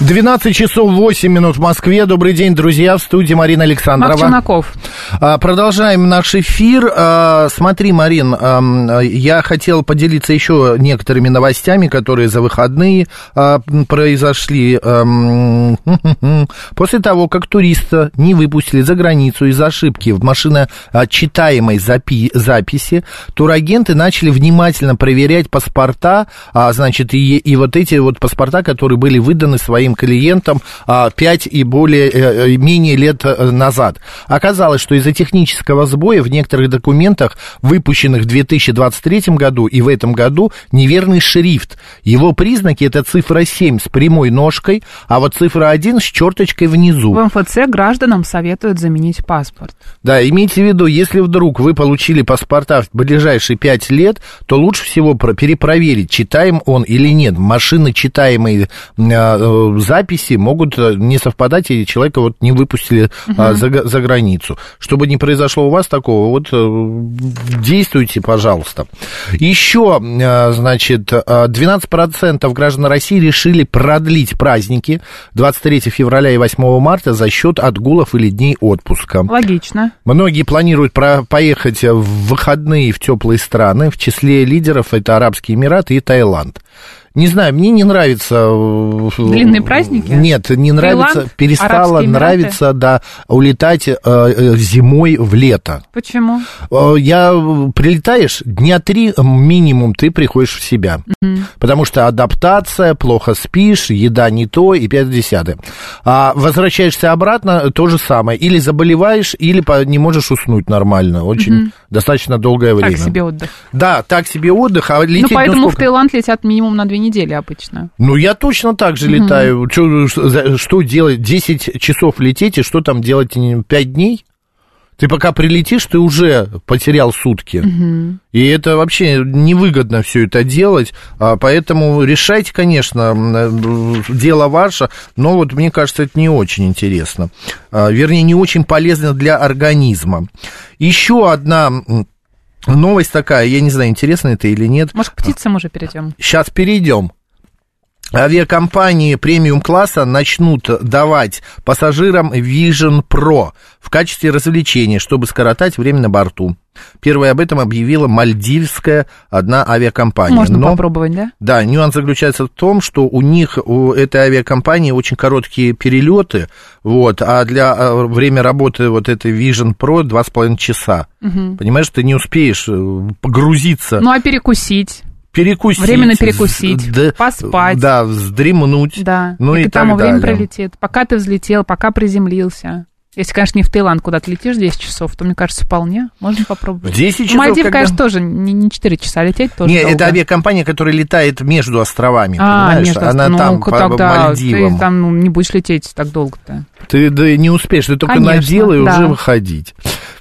12 часов 8 минут в Москве. Добрый день, друзья. В студии Марина Александрова. Марк Челноков. А, Продолжаем наш эфир. А, Смотри, Марин, я хотел поделиться еще некоторыми новостями, которые за выходные а, произошли. После того, как туриста не выпустили за границу из-за ошибки в машиночитаемой запи- записи, турагенты начали внимательно проверять паспорта, значит, и, и вот эти вот паспорта, которые были выданы своим клиентам а, 5 и более, э, э, менее лет э, назад. Оказалось, что из-за технического сбоя в некоторых документах, выпущенных в 2023 году и в этом году, неверный шрифт. Его признаки это цифра 7 с прямой ножкой, а вот цифра 1 с черточкой внизу. В МФЦ гражданам советуют заменить паспорт. Да, имейте в виду, если вдруг вы получили паспорта в ближайшие пять лет, то лучше всего про- перепроверить, читаем он или нет. Машины читаемые э, записи могут э, не совпадать, и человека вот не выпустили а, за, за границу. Чтобы не произошло у вас такого, вот э, действуйте, пожалуйста. Еще, э, значит, э, 12% граждан России решили продлить праздники 23 февраля и 8 марта за счет отгулов или дней отпуска. Логично. Многие планируют про- поехать в выходные в теплые страны. В числе лидеров это Арабские Эмираты и Таиланд. Не знаю, мне не нравится... э, Длинные праздники? Нет, не нравится, Таиланд? Эмираты? нравиться, да, улетать э, э, зимой в лето. Почему? Э, Я прилетаешь, дня три минимум ты приходишь в себя. Потому что адаптация, плохо спишь, еда не то и 5 десятых. А возвращаешься обратно, то же самое. Или заболеваешь, или не можешь уснуть нормально. Очень достаточно долгое время. Так себе отдых. Да, так себе отдых, а лететь... ну, поэтому в сколько? Таиланд летят минимум на две недели обычно. Ну, я точно так же летаю. Ш- за- что делать? 10 часов лететь, и что там делать 5 дней? Ты пока прилетишь, ты уже потерял сутки. И это вообще невыгодно все это делать. А, Поэтому решайте, конечно, э, дело ваше, но вот мне кажется, это не очень интересно. А, Вернее, не очень полезно для организма. Еще одна новость такая, я не знаю, интересно это или нет. Может, к птицам уже перейдем? Сейчас перейдем. Авиакомпании премиум-класса начнут давать пассажирам Vision Pro в качестве развлечения, чтобы скоротать время на борту. Первая об этом объявила мальдивская одна авиакомпания. Можно Но- попробовать, да? да, нюанс заключается в том, что у них, у этой авиакомпании очень короткие перелеты, вот, а для э, время работы вот этой Vision Pro 2,5 часа. Понимаешь, ты не успеешь э, погрузиться Ну, а перекусить? Перекусить. Временно перекусить, да, поспать. Да, вздремнуть. Да. Ну и, к тому так время далее. пролетит. Пока ты взлетел, пока приземлился. Если, конечно, не в Таиланд куда ты летишь 10 часов, то, мне кажется, вполне можно попробовать. 10 Ну, часов, Мальдив, когда- конечно, тоже не, не 4 часа лететь, тоже Не, долго. это авиакомпания, которая летает между островами, А, понимаешь? между Она ну, там, по тогда Мальдивам. ты там ну, не будешь лететь так долго-то. Ты да, не успеешь, ты только Конечно, надел и да. уже выходить.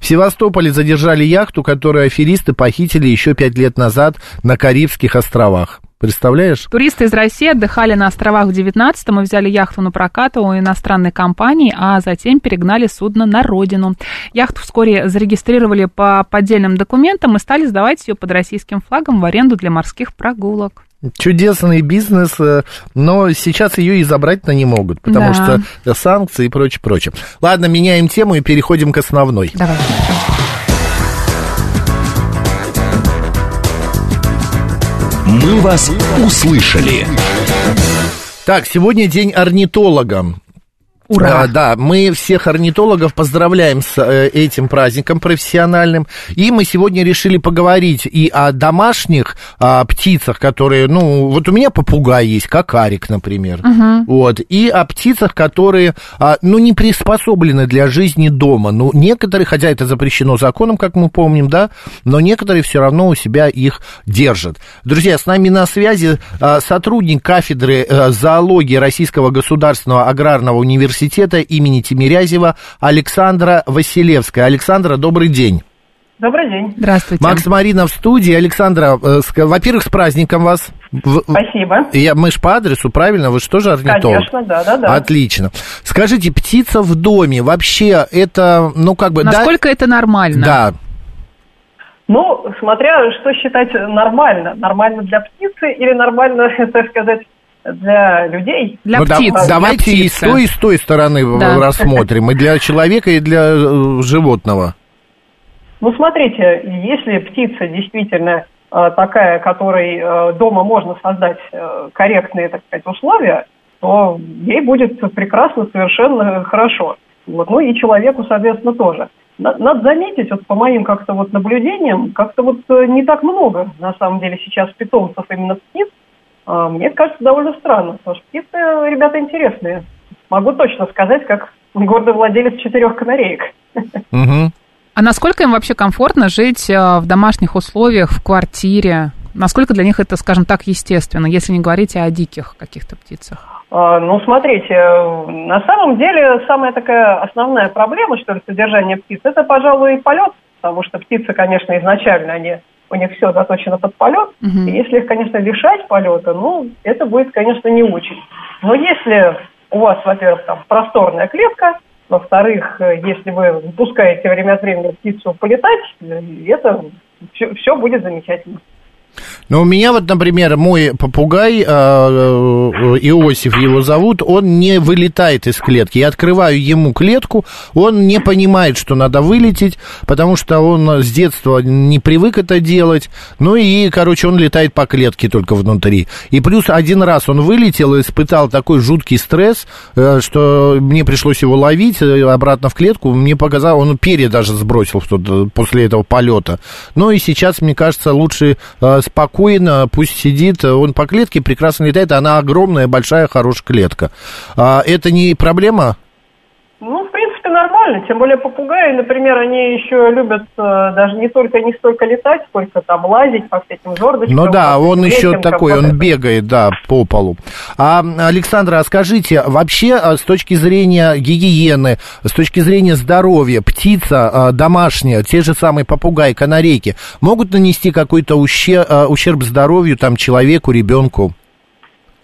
В Севастополе задержали яхту, которую аферисты похитили еще пять лет назад на Карибских островах. Представляешь? Туристы из России отдыхали на островах в 19-м и взяли яхту на прокат у иностранной компании, а затем перегнали судно на родину. Яхту вскоре зарегистрировали по поддельным документам и стали сдавать ее под российским флагом в аренду для морских прогулок. Чудесный бизнес, э, но сейчас ее и забрать-то не могут, потому Да. что санкции и прочее, прочее. Ладно, меняем тему и переходим к основной. Давай. «Мы вас услышали». Так, сегодня день орнитолога. Ура! А, да, мы всех орнитологов поздравляем с э, этим праздником профессиональным. И мы сегодня решили поговорить и о домашних а, птицах, которые, ну, вот у меня попугай есть, какарик, например. Вот, и о птицах, которые, а, ну, не приспособлены для жизни дома. Ну, некоторые, хотя это запрещено законом, как мы помним, да, но некоторые все равно у себя их держат. Друзья, с нами на связи а, сотрудник кафедры а, зоологии Российского государственного аграрного университета имени Тимирязева Александра Василевская. Александра, добрый день. Добрый день. Здравствуйте. Макс Марина в студии. Александра, э, во-первых, с праздником вас. В- Спасибо. Я, мы ж по адресу, правильно? Вы же тоже орнитолог? Конечно, да, да, да. Отлично. Скажите, птица в доме, вообще это, ну, как бы... да- Насколько это нормально? Да, Ну, смотря что считать нормально. Нормально для птицы или нормально, так сказать, для людей? Для Ну, да- птиц. для давайте и с той, и с той стороны Да. рассмотрим. И для человека, и для э, животного. Ну, смотрите, если птица действительно э, такая, которой э, дома можно создать э, корректные, так сказать, условия, то ей будет прекрасно, совершенно хорошо. Вот. Ну и человеку, соответственно, тоже. На- Надо заметить, вот по моим как-то вот наблюдениям, как-то вот не так много, на самом деле, сейчас питомцев именно птиц. А, Мне кажется, довольно странно, потому что птицы, ребята, интересные. Могу точно сказать, как гордый владелец четырех канареек. Мгм. А насколько им вообще комфортно жить э, в домашних условиях, в квартире? Насколько для них это, скажем так, естественно, если не говорить о диких каких-то птицах? А, Ну, смотрите, на самом деле самая такая основная проблема, что ли, содержания птиц, это, пожалуй, полет, потому что птицы, конечно, изначально, они, у них все заточено под полет, Мгм. и если их, конечно, лишать полета, ну, это будет, конечно, не очень. Но если у вас, во-первых, там просторная клетка, во-вторых, э, если вы выпускаете время от времени птицу полетать, э, это все, будет замечательно. Ну, у меня вот, например, мой попугай, э, э, Иосиф его зовут, он не вылетает из клетки. Я открываю ему клетку, он не понимает, что надо вылететь, потому что он с детства не привык это делать. Ну и, короче, он летает по клетке только внутри. И плюс один раз он вылетел и испытал такой жуткий стресс, э, что мне пришлось его ловить э, обратно в клетку. Мне показалось, он перья даже сбросил после этого полета. Ну и сейчас, мне кажется, лучше спокойно, пусть сидит, он по клетке прекрасно летает, она огромная, большая, хорошая клетка. А, это не проблема? Ну, в принципе, нормально. Тем более попугаи, например, они еще любят э, даже не только не столько летать, сколько там лазить по всяким жердочкам. Ну да, он еще такой, он бегает, да, по полу. А, Александра, а скажите, вообще а, с точки зрения гигиены, с точки зрения здоровья, птица а, домашняя, те же самые попугаи, канарейки, могут нанести какой-то ущерб, ущерб здоровью, там, человеку, ребенку?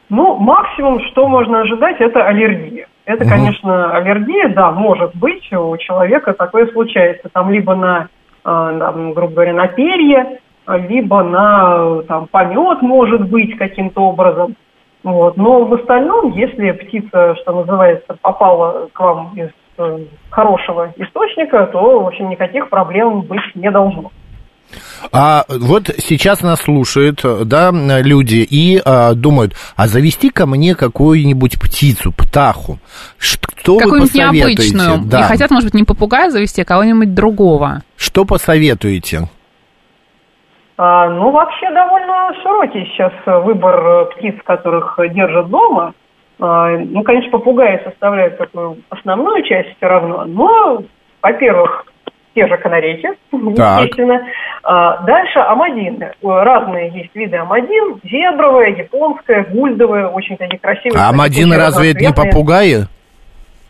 Ну, максимум, что можно ожидать, это аллергия. Это, Мгм. конечно, аллергия, да, может быть, у человека такое случается. Там либо на, э, там, грубо говоря, на перья, либо на там, помет, может быть, каким-то образом. Вот. Но в остальном, если птица, что называется, попала к вам из э, хорошего источника, то, в общем, никаких проблем быть не должно. А вот сейчас нас слушают, да, люди и а, думают, а завести ко мне какую-нибудь птицу, птаху. Что вы Какую-нибудь посоветуете? необычную. Да. Не хотят, может быть, не попугая завести, а кого-нибудь другого. Что посоветуете? А, ну, вообще довольно широкий сейчас выбор птиц, которых держат дома. А, ну, конечно, попугаи составляют такую основную часть все равно. Но, во-первых, те же канарейки, Так. естественно. А, дальше амадины. Разные есть виды амадин. Зебровая, японская, гульдовая. Очень такие красивые. А кстати, Амадин очень разве это не попугаи?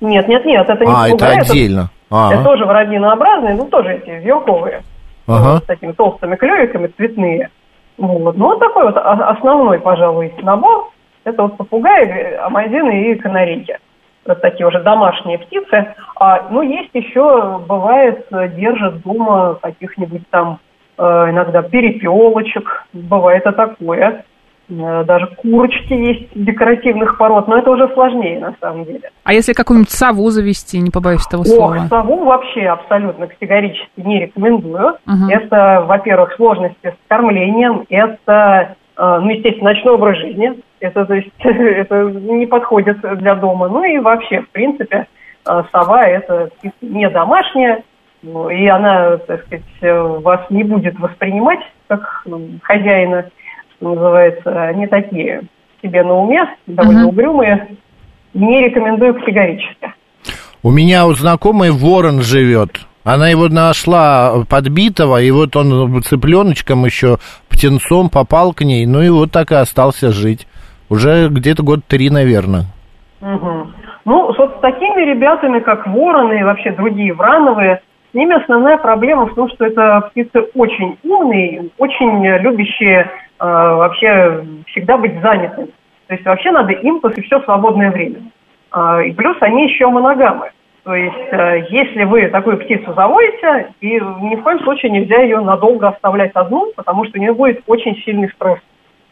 Нет, нет, нет, это не А, это отдельно. А, Это тоже воротинообразные, ну, тоже эти вилковые ага. с такими толстыми клювиками, цветные. Вот. Ну, вот такой вот основной, пожалуй, набор. Это вот попугаи, амазины и канарейки. Вот такие уже домашние птицы. А, ну, есть еще, бывает, держат дома каких-нибудь там э, иногда перепелочек. Бывает и такое. Э, Даже курочки есть декоративных пород, но это уже сложнее на самом деле. А если какую-нибудь сову завести, не побоюсь этого Ох, слова? сову вообще абсолютно категорически не рекомендую. Мгм. Это, во-первых, сложности с кормлением, это, э, ну, естественно, ночной образ жизни. Это, то есть, это не подходит для дома. Ну и вообще, в принципе, э, сова – это не домашняя, ну, и она, так сказать, э, вас не будет воспринимать как ну, хозяина, что называется. Они такие себе на уме, довольно Мгм. угрюмые. Не рекомендую категорически. У меня у знакомой ворон живет. Она его нашла подбитого, и вот он цыпленочком еще, птенцом попал к ней, ну и вот так и остался жить. Уже где-то год три, наверное. Мгм. Ну, вот с такими ребятами, как вороны и вообще другие врановые, с ними основная проблема в том, что это птицы очень умные, очень любящие э, вообще всегда быть занятыми. То есть вообще надо им после все свободное время. А, и плюс они еще моногамы. То есть э, если вы такую птицу заводите, и ни в коем случае нельзя ее надолго оставлять одну, потому что у нее будет очень сильный стресс,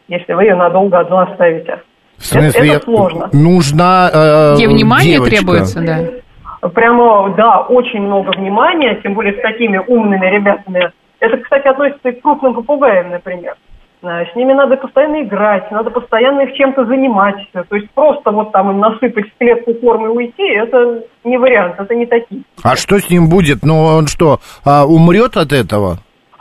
если вы ее надолго одну оставите. В смысле, это, это сложно. нужна э, Ей внимание девочка. требуется, да. Прямо, да, очень много внимания, тем более с такими умными ребятами. Это, кстати, относится и к крупным попугаям, например. Э, С ними надо постоянно играть, надо постоянно их чем-то занимать. То есть просто вот там им насыпать в клетку корм и уйти, это не вариант, это не такие. А что с ним будет? Ну, он что, а, умрет от этого?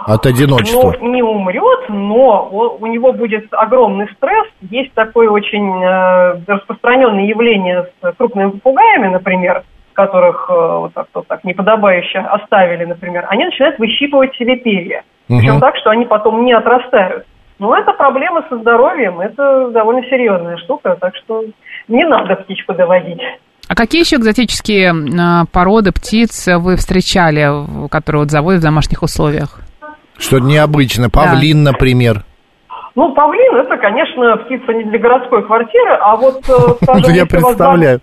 От одиночества? Ну, не умрет, но у него будет огромный стресс. Есть такое очень э, распространенное явление с крупными попугаями, например, которых э, вот так, вот так неподобающе оставили, например. Они начинают выщипывать себе перья. Причем Мгм. так, что они потом не отрастают. Но это проблема со здоровьем, это довольно серьезная штука, так что не надо птичку доводить. А какие еще экзотические а, породы птиц вы встречали, которые вот заводят в домашних условиях? Что-то необычное. Павлин, например. Ну, павлин это, конечно, птица не для городской квартиры, а вот, э, скажем, Я представляю.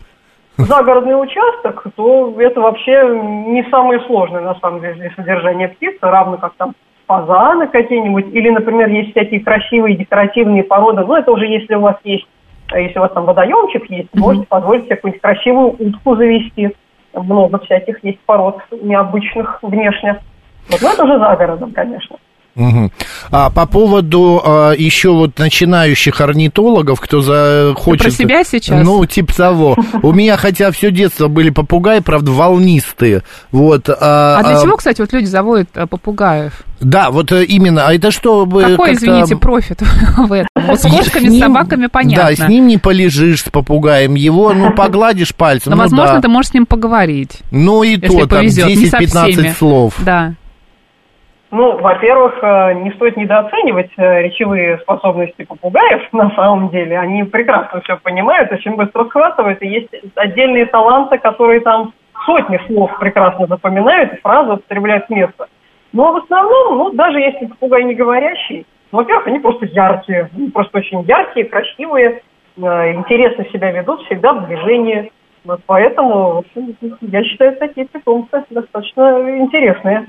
загородный участок, то это вообще не самое сложное, на самом деле, для содержания птицы, равно как там фазаны какие-нибудь, или, например, есть всякие красивые декоративные породы, ну, это уже если у вас есть, э, если у вас там водоемчик есть, можете позволить себе какую-нибудь красивую утку завести. Много всяких есть пород необычных внешне. Вот, но это уже за городом, конечно. Мгм. А по поводу а, еще вот начинающих орнитологов, кто за хочет... про себя сейчас? Ну, типа того. У меня, хотя все детство были попугаи, правда, волнистые. Вот. А для а, чего, кстати, вот люди заводят а, попугаев? Да, вот э, именно. А это чтобы... Какой, как-то- извините, профит в этом? Вот с кошками, с ним- собаками понятно. Да, с ним не полежишь, с попугаем. Его, ну, погладишь пальцем, Но, ну возможно, да. ты можешь с ним поговорить, Ну и то, там повезет. Не со 10-15 всеми. слов. Да. Ну, во-первых, э, не стоит недооценивать э, речевые способности попугаев, на самом деле. Они прекрасно все понимают, очень быстро схватывают, и есть отдельные таланты, которые там сотни слов прекрасно запоминают, и фразы употребляют. Ну, а в основном, ну, даже если попугай не говорящий, ну, во-первых, они просто яркие, они просто очень яркие, красивые, э, интересно себя ведут, всегда в движении. Вот поэтому, я считаю, такие питомцы достаточно интересные.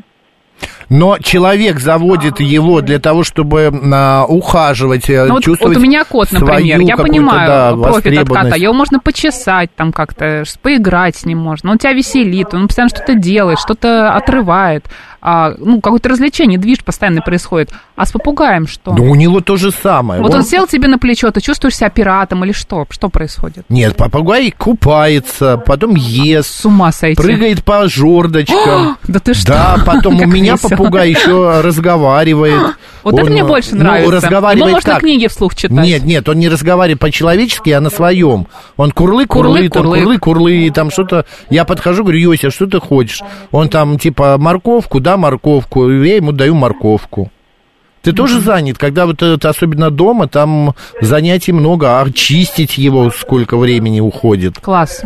Но человек заводит его для того, чтобы а, ухаживать, э, Ну, вот, чувствовать вот у меня кот, например, я понимаю да, профит от кота. Его можно почесать там как-то, поиграть с ним можно. Он тебя веселит, он постоянно что-то делает, что-то отрывает. А, ну, какое-то развлечение, движ постоянно происходит. А с попугаем что? Ну, у него то же самое. вот Он- он сел тебе на плечо, ты чувствуешь себя пиратом или что? Что происходит? Нет, попугай купается, потом ест, С ума сойти. прыгает по жердочкам. Да ты что? Да, потом у меня попугай еще разговаривает. Вот это Он, мне больше ну, нравится. разговаривает Ему можно как? книги вслух читать. Нет, нет, он не разговаривает по-человечески, а на своем. Он курлы, курлы, там, курлык. курлы, курлы, там что-то. Я подхожу, говорю, Йося, что ты хочешь? Он там, типа, морковку, да, морковку. Я ему даю морковку. Ты тоже занят, когда вот это, особенно дома, там занятий много, а чистить его сколько времени уходит. Класс.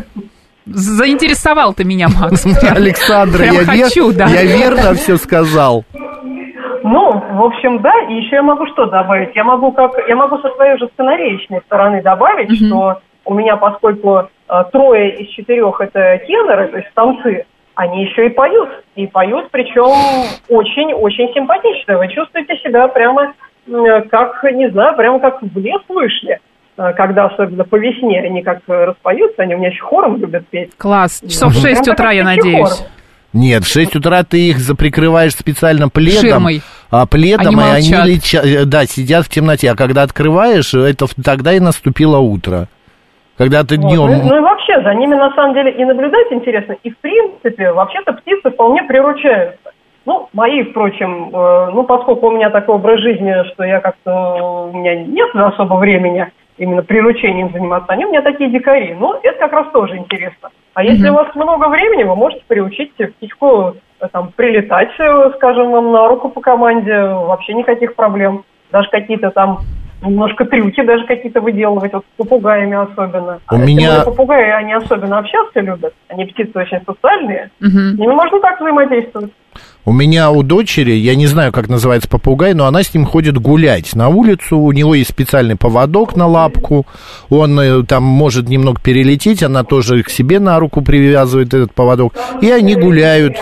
Заинтересовал ты меня, Макс. Александра, я, вер- хочу, да. я верно все сказал. Ну, в общем, да, и еще я могу что добавить? Я могу как я могу со своей же сценареечной стороны добавить, что у меня, поскольку э, трое из четырех это теноры, то есть танцы, они еще и поют. И поют, причем очень-очень симпатично. Вы чувствуете себя прямо как, не знаю, прямо как в лес вышли. Э, Когда особенно по весне они как распоются, они у меня еще хором любят петь. Класс. Часов в Прям 6 как утра, я надеюсь. хор. Нет, в 6 утра ты их заприкрываешь специально пледом. Ширмой. а, пледом, Они и молчат. они леча- э, да, сидят в темноте. А когда открываешь, это тогда и наступило утро. Когда ты Вот. днем... Ну, ну и вообще, за ними на самом деле и наблюдать интересно, и в принципе, вообще-то птицы вполне приручаются. Ну, мои, впрочем, э, ну, поскольку у меня такой образ жизни, что я как-то, у меня нет особо времени именно приручением заниматься, они у меня такие дикари. Ну, это как раз тоже интересно. А если у вас много времени, вы можете приучить птичку э, там, прилетать, э, скажем, вам на руку по команде, вообще никаких проблем. Даже какие-то там немножко трюки даже какие-то выделывать, вот с попугаями особенно. У А меня- попугаи, они особенно общаться любят, они птицы очень социальные, Мгм. с ними можно так взаимодействовать. У меня у дочери, я не знаю, как называется попугай, но она с ним ходит гулять на улицу. У него есть специальный поводок на лапку. Он э, там может немного перелететь, она тоже к себе на руку привязывает этот поводок. И они гуляют.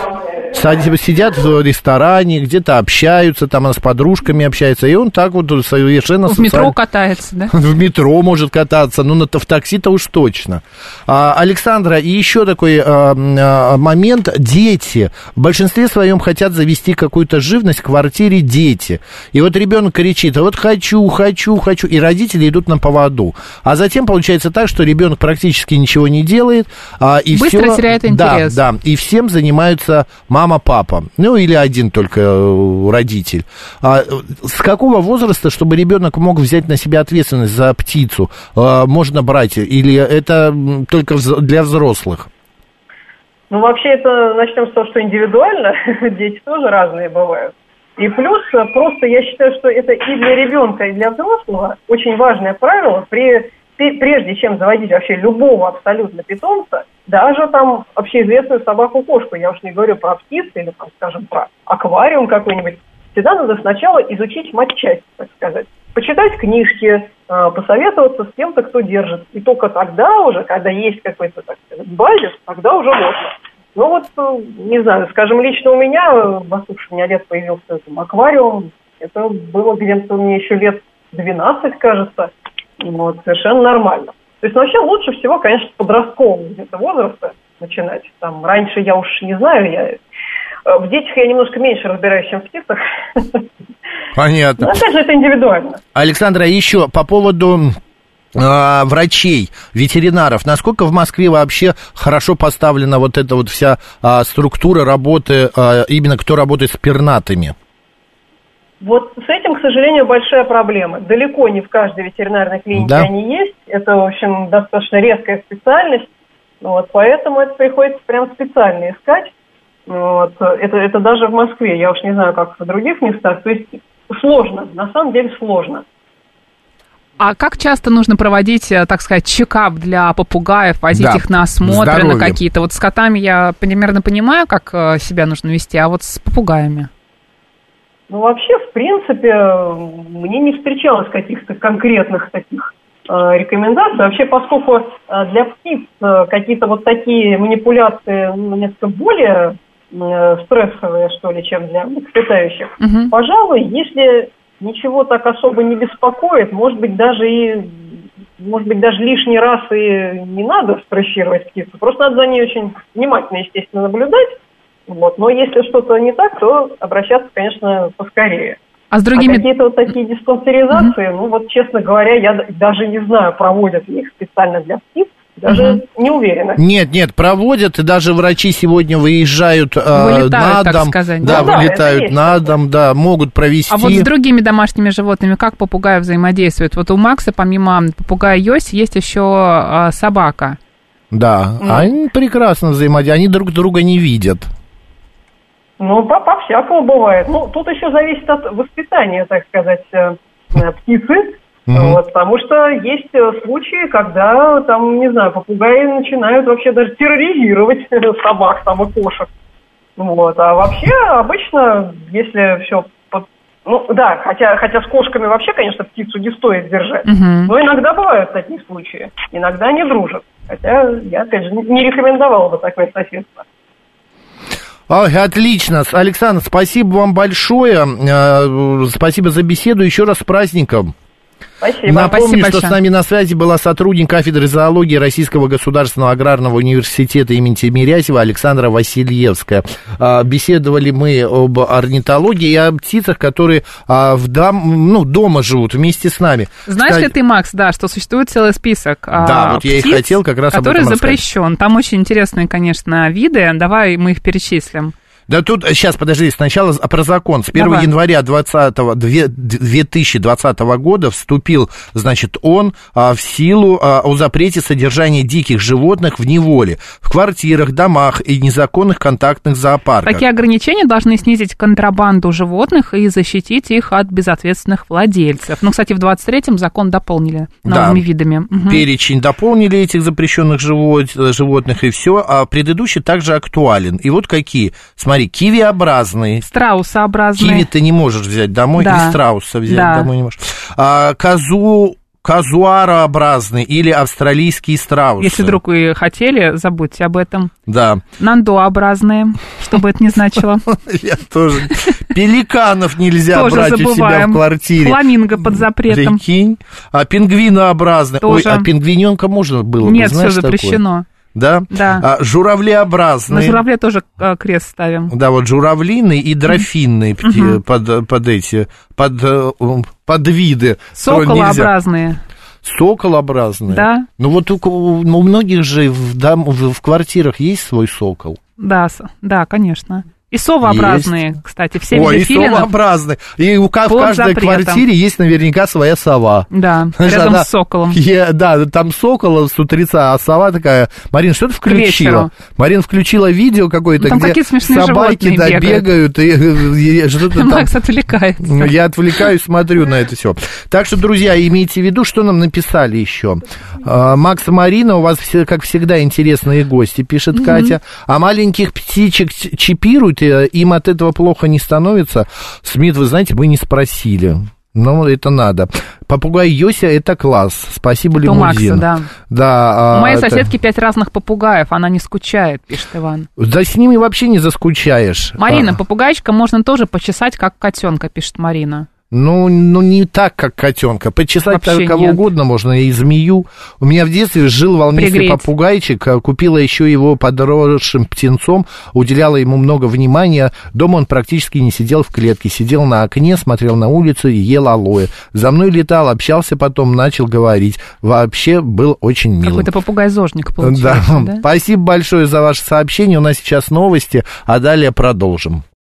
Сидят в ресторане, где-то общаются, там она с подружками общается, и он так вот совершенно В метро социаль- катается, да? в метро может кататься, ну, на, в такси-то уж точно. А, Александра, и еще такой а, а, момент. Дети в большинстве своем хотят завести какую-то живность в квартире дети. И вот ребенок кричит, вот хочу, хочу, хочу, и родители идут на поводу. А затем получается так, что ребенок практически ничего не делает. а, и Быстро всё- теряет Да, интерес. да, и всем занимаются мама, папа. Ну, или один только э, родитель. А, э, с какого возраста, чтобы ребенок мог взять на себя ответственность за птицу, э, можно брать? Или это только для взрослых? Ну, вообще, это начнем с того, что индивидуально, дети тоже разные бывают. И плюс, э, просто я считаю, что это и для ребенка, и для взрослого очень важное правило, при, прежде чем заводить вообще любого абсолютно питомца, даже там общеизвестную собаку-кошку, я уж не говорю про птиц или, там, скажем, про аквариум какой-нибудь, всегда надо сначала изучить матчасть, так сказать. Почитать книжки, э, посоветоваться с кем-то, кто держит. И только тогда уже, когда есть какой-то, так сказать, базис, тогда уже можно. Ну вот, э, не знаю, скажем, лично у меня, э, послушай, у меня лет появился там, аквариум, это было где-то мне еще лет 12, кажется, вот, совершенно нормально. То есть, ну, вообще лучше всего, конечно, с подросткового где-то возраста начинать. Там, раньше я уж не знаю, я э, в детях я немножко меньше разбираюсь, чем в птицах. Понятно. Но опять же, это индивидуально. Александра, еще по поводу а, врачей, ветеринаров. Насколько в Москве вообще хорошо поставлена вот эта вот вся а, структура работы, а, именно кто работает с пернатыми? Вот с этим, к сожалению, большая проблема. Далеко не в каждой ветеринарной клинике Да. они есть. Это, в общем, достаточно резкая специальность. Вот, поэтому это приходится прям специально искать. Вот, это, это даже в Москве, я уж не знаю, как в других местах. То есть сложно, на самом деле сложно. А как часто нужно проводить, э, так сказать, чекап для попугаев, возить Да, их на осмотры, здоровье. на какие-то? Вот с котами я примерно понимаю, как э, себя нужно вести, а вот с попугаями? Ну, вообще, в принципе, мне не встречалось каких-то конкретных таких э, рекомендаций. Вообще, поскольку э, для птиц э, какие-то вот такие манипуляции ну, несколько более стрессовые, что ли, чем для млекопитающих, Мгм. пожалуй, если ничего так особо не беспокоит, может быть, даже и может быть, даже лишний раз и не надо стрессировать птицу. Просто надо за ней очень внимательно, естественно, наблюдать. Вот. Но если что-то не так, то обращаться, конечно, поскорее. А с А другими... какие-то вот такие диспансеризации, ну вот, честно говоря, я даже не знаю, проводят ли их специально для птиц, даже не уверена. Нет, нет, проводят, и даже врачи сегодня выезжают э, Вылетают, на так дом. сказать, Да? Ну да, вылетают на дом, да, могут провести. А вот с другими домашними животными как попугай взаимодействует? Вот у Макса, помимо попугая Йоси, есть еще э, собака. Да, они прекрасно взаимодействуют, они друг друга не видят. Ну, по- по-всякому бывает. Ну, тут еще зависит от воспитания, так сказать, э, э, птицы. Мгм. Вот, потому что есть э, случаи, когда там, не знаю, попугаи начинают вообще даже терроризировать собак там и кошек. Вот. А вообще обычно, если все ну да, хотя, хотя с кошками вообще, конечно, птицу не стоит держать. Мгм. Но иногда бывают такие случаи. Иногда они дружат. Хотя я, опять же, не рекомендовала бы такое соседство. Отлично. Александр, спасибо вам большое. Э, Спасибо за беседу. Еще раз с праздником. Спасибо. Напомню, Спасибо что большое. с нами на связи была сотрудник кафедры зоологии Российского государственного аграрного университета имени Тимирязева Александра Васильевская. А, Беседовали мы об орнитологии и о птицах, которые а, в дом, ну, дома живут вместе с нами. Знаешь Кстати, ли ты, Макс, да, что существует целый список а, Да, вот я и птиц, хотел как раз об который запрещен. Там очень интересные, конечно, виды. Давай мы их перечислим. Да тут, сейчас, подожди, сначала про закон. С 1 Давай. января 20, 2020 года вступил, значит, он а, в силу а, о запрете содержания диких животных в неволе, в квартирах, домах и незаконных контактных зоопарках. Такие ограничения должны снизить контрабанду животных и защитить их от безответственных владельцев. Ну, кстати, в 23-м закон дополнили Да. новыми видами. Мгм. Перечень дополнили этих запрещенных живот- животных и все, а предыдущий также актуален. И вот какие. Смотри, кивиобразные. Страусообразные. Киви ты не можешь взять домой, Да. и страуса взять Да. домой не можешь. А, козу, казуарообразные или австралийские страусы. Если вдруг вы хотели, забудьте об этом. Да, Нандообразные, что бы это ни значило. я тоже. Пеликанов нельзя брать у себя в квартире. Фламинго под запретом. Прикинь. А пингвинообразные. Ой, а пингвиненка можно было бы, Нет, все запрещено. Да? Да. А, журавлеобразные. На журавле тоже э, крест ставим. Да, вот журавлиные и дрофинные пти- Мгм. под, под эти, под, э, под виды. Соколообразные. Соколообразные. Да. Ну вот у, ко- у многих же в, дом, в, в квартирах есть свой сокол. Да, да, конечно. И совообразные, кстати, все Ой, виды и филинов. совообразные. И у, в каждой запретом. квартире есть наверняка своя сова. Да, Знаешь, рядом она- с соколом. Я- да, там сокола с утреца, а сова такая, Марин, что ты включила? Марин включила видео какое-то, Ну, где собаки да, бегают, и, и что-то там Макс отвлекается. Ну, Я отвлекаюсь, смотрю на это все. Так что, друзья, имейте в виду, что нам написали еще. А, Макс и Марина, у вас, все, как всегда, интересные гости, пишет Катя. А маленьких птичек чипируют, и, им от этого плохо не становится. Смит, вы знаете, мы не спросили. Ну, это надо. Попугай Йося – это класс. Спасибо, У Макса, Лимузин. да. Да, У моей это- соседки пять разных попугаев, она не скучает, пишет Иван. Да с ними вообще не заскучаешь. Марина, А. попугайчика можно тоже почесать, как котенка, пишет Марина. Ну, ну, не так, как котенка. Почесать Вообще кого нет. угодно можно, и змею. У меня в детстве жил в Алмисе Пригреть. попугайчик, а, купила еще его подросшим птенцом, уделяла ему много внимания. Дома он практически не сидел в клетке, сидел на окне, смотрел на улицу и ел алоэ. За мной летал, общался потом, начал говорить. Вообще был очень милым. Какой-то попугай-зожник Да. получается, да? Спасибо большое за ваше сообщение. У нас сейчас новости, а далее продолжим.